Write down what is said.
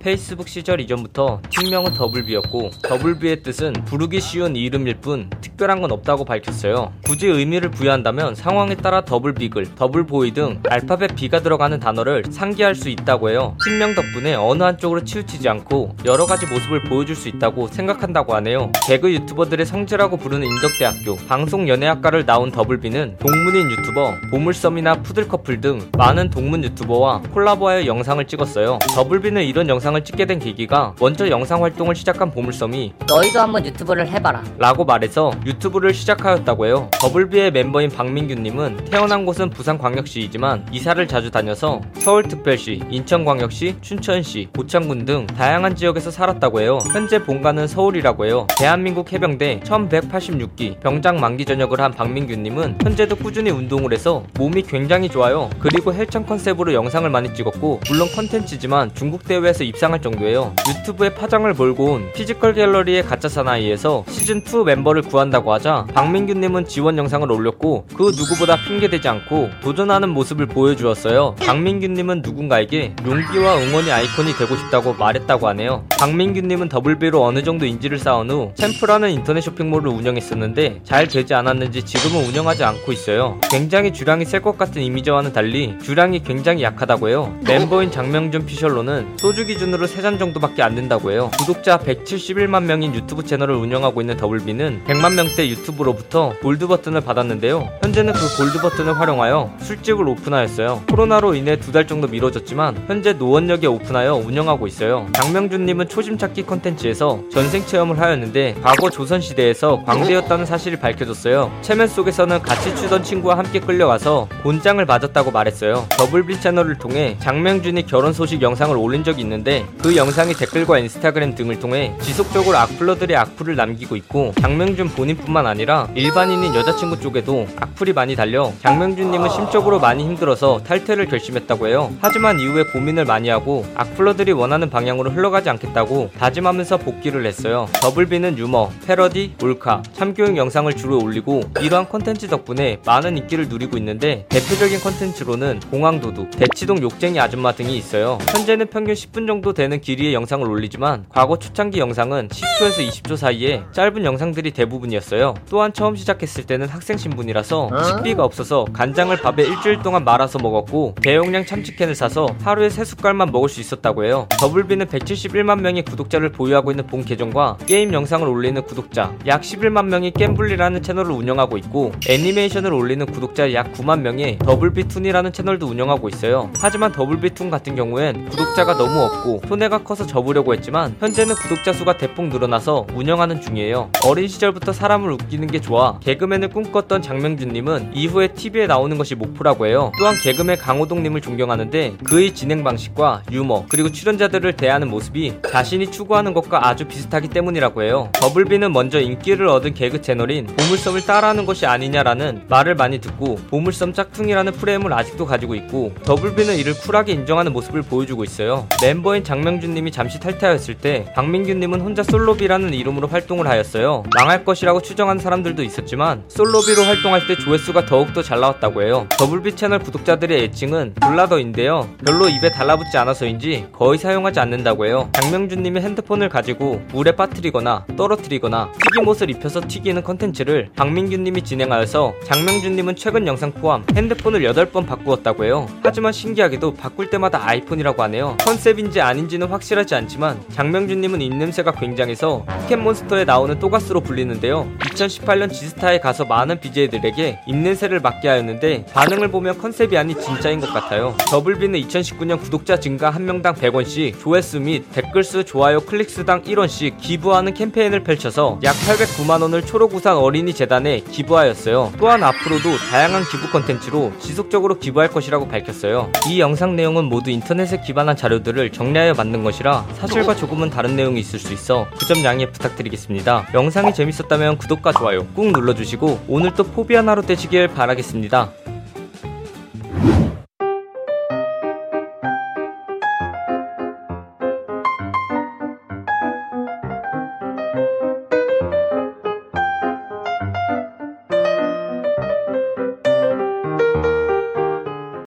페이스북 시절 이전부터 팀명은 더블비였고 더블비의 뜻은 부르기 쉬운 이름일 뿐 특별한 건 없다고 밝혔어요. 굳이 의미를 부여한다면 상황에 따라 더블비글, 더블보이 등 알파벳 B가 들어가는 단어를 상기할 수 있다고 해요. 팀명 덕분에 어느 한쪽으로 치우치지 않고 여러 가지 모습을 보여줄 수 있다고 생각한다고 하네요. 개그 유튜버들의 성지라고 부르는 인덕대학교 방송연예학과를 나온 더블비는 동문인 유튜버, 보물섬이나 푸들커플 등 많은 동문 유튜버와 콜라보하여 영상을 찍었어요. 더블비는 이런 영상 을 찍게 된 계기가 먼저 영상 활동을 시작한 보물섬이 너희도 한번 유튜브를 해봐라. 라고 말해서 유튜브를 시작하였다고 해요. 더블비의 멤버인 박민규님은 태어난 곳은 부산광역시이지만 이사를 자주 다녀서 서울특별시, 인천광역시, 춘천시, 고창군 등 다양한 지역에서 살았다고 해요. 현재 본가는 서울이라고 해요. 대한민국 해병대 1186기 병장 만기 전역을 한 박민규님은 현재도 꾸준히 운동을 해서 몸이 굉장히 좋아요. 그리고 헬창 컨셉으로 영상을 많이 찍었고 물론 컨텐츠지만 중국 대회에서 입상 할 정도예요. 유튜브에 파장을 몰고 온 피지컬 갤러리의 가짜 사나이에서 시즌2 멤버를 구한다고 하자 박민규님은 지원 영상을 올렸고 그 누구보다 핑계대지 않고 도전하는 모습을 보여주었어요. 박민규님은 누군가에게 용기와 응원의 아이콘이 되고 싶다고 말했다고 하네요. 박민규님은 더블비로 어느 정도 인지도를 쌓은 후 챔프라는 인터넷 쇼핑몰을 운영했었는데 잘 되지 않았는지 지금은 운영하지 않고 있어요. 굉장히 주량이 셀 것 같은 이미지와는 달리 주량이 굉장히 약하다고 해요. 멤버인 장명준 피셜로는 소주 기준 으로 3잔 정도밖에 안 된다고 해요. 구독자 171만 명인 유튜브 채널을 운영하고 있는 더블비는 100만 명 때 유튜브로부터 골드 버튼을 받았는데요. 현재는 그 골드 버튼을 활용하여 술집을 오픈하였어요. 코로나로 인해 두 달 정도 미뤄졌지만 현재 노원역에 오픈하여 운영하고 있어요. 장명준님은 초심 찾기 컨텐츠에서 전생 체험을 하였는데 과거 조선시대에서 광대였다는 사실이 밝혀졌어요. 최면 속에서는 같이 추던 친구와 함께 끌려가서 곤장을 맞았다고 말했어요. 더블비 채널을 통해 장명준이 결혼 소식 영상을 올린 적이 있는데 그 영상이 댓글과 인스타그램 등을 통해 지속적으로 악플러들의 악플을 남기고 있고 장명준 본인뿐만 아니라 일반인인 여자친구 쪽에도 악플이 많이 달려 장명준님은 심적으로 많이 힘들어서 탈퇴를 결심했다고 해요. 하지만 이후에 고민을 많이 하고 악플러들이 원하는 방향으로 흘러가지 않겠다고 다짐하면서 복귀를 했어요. 더블비는 유머, 패러디, 몰카, 참교육 영상을 주로 올리고 이러한 컨텐츠 덕분에 많은 인기를 누리고 있는데 대표적인 컨텐츠로는 공항도둑, 대치동 욕쟁이 아줌마 등이 있어요. 현재는 평균 10분 정도 되는 길이의 영상을 올리지만 과거 초창기 영상은 10초에서 20초 사이에 짧은 영상들이 대부분이었어요. 또한 처음 시작했을 때는 학생 신분이라서 식비가 없어서 간장을 밥에 일주일 동안 말아서 먹었고 대용량 참치캔을 사서 하루에 3숟갈만 먹을 수 있었다고 해요. 더블비는 171만 명의 구독자를 보유하고 있는 본 계정과 게임 영상을 올리는 구독자 약 11만 명의 겜블리라는 채널을 운영하고 있고 애니메이션을 올리는 구독자 약 9만 명의 더블비툰이라는 채널도 운영하고 있어요. 하지만 더블비툰 같은 경우엔 구독자가 너무 없고 손해가 커서 접으려고 했지만 현재는 구독자 수가 대폭 늘어나서 운영하는 중이에요. 어린 시절부터 사람을 웃기는 게 좋아 개그맨을 꿈꿨던 장명준님은 이후에 TV에 나오는 것이 목표라고 해요. 또한 개그맨 강호동님을 존경하는데 그의 진행 방식과 유머 그리고 출연자들을 대하는 모습이 자신이 추구하는 것과 아주 비슷하기 때문이라고 해요. 더블비는 먼저 인기를 얻은 개그 채널인 보물섬을 따라하는 것이 아니냐라는 말을 많이 듣고 보물섬 짝퉁이라는 프레임을 아직도 가지고 있고 더블비는 이를 쿨하게 인정하는 모습을 보여주고 있어요. 멤버인 장명준님이 잠시 탈퇴하였을 때 박민규님은 혼자 솔로비라는 이름으로 활동을 하였어요. 망할 것이라고 추정하는 사람들도 있었지만 솔로비로 활동할 때 조회수가 더욱더 잘 나왔다고 해요. 더블비 채널 구독자들의 애칭은 블라더인데요. 별로 입에 달라붙지 않아서인지 거의 사용하지 않는다고 해요. 장명준님이 핸드폰을 가지고 물에 빠뜨리거나 떨어뜨리거나 튀김옷을 입혀서 튀기는 컨텐츠를 박민규님이 진행하여서 장명준님은 최근 영상 포함 핸드폰을 8번 바꾸었다고 해요. 하지만 신기하게도 바꿀 때마다 아이폰이라고 하네요. 컨셉인지 아닌지는 확실하지 않지만 장명준님은 입냄새가 굉장해서 포켓몬스터에 나오는 또가스로 불리는데요. 2018년 지스타에 가서 많은 BJ들에게 입냄새를 맡게 하였는데 반응을 보면 컨셉이 아닌 진짜인 것 같아요. 더블비는 2019년 구독자 증가 한 명당 100원씩 조회수 및 댓글수 좋아요 클릭수당 1원씩 기부하는 캠페인을 펼쳐서 약 809만원을 초록우산 어린이 재단에 기부하였어요. 또한 앞으로도 다양한 기부 컨텐츠로 지속적으로 기부할 것이라고 밝혔어요. 이 영상 내용은 모두 인터넷에 기반한 자료들을 정리 하여 만든 것이라 사실과 조금은 다른 내용이 있을 수 있어 그 점 양해 부탁드리겠습니다. 영상이 재밌었다면 구독과 좋아요 꾹 눌러주시고 오늘 또 포비아 하루 되시길 바라겠습니다.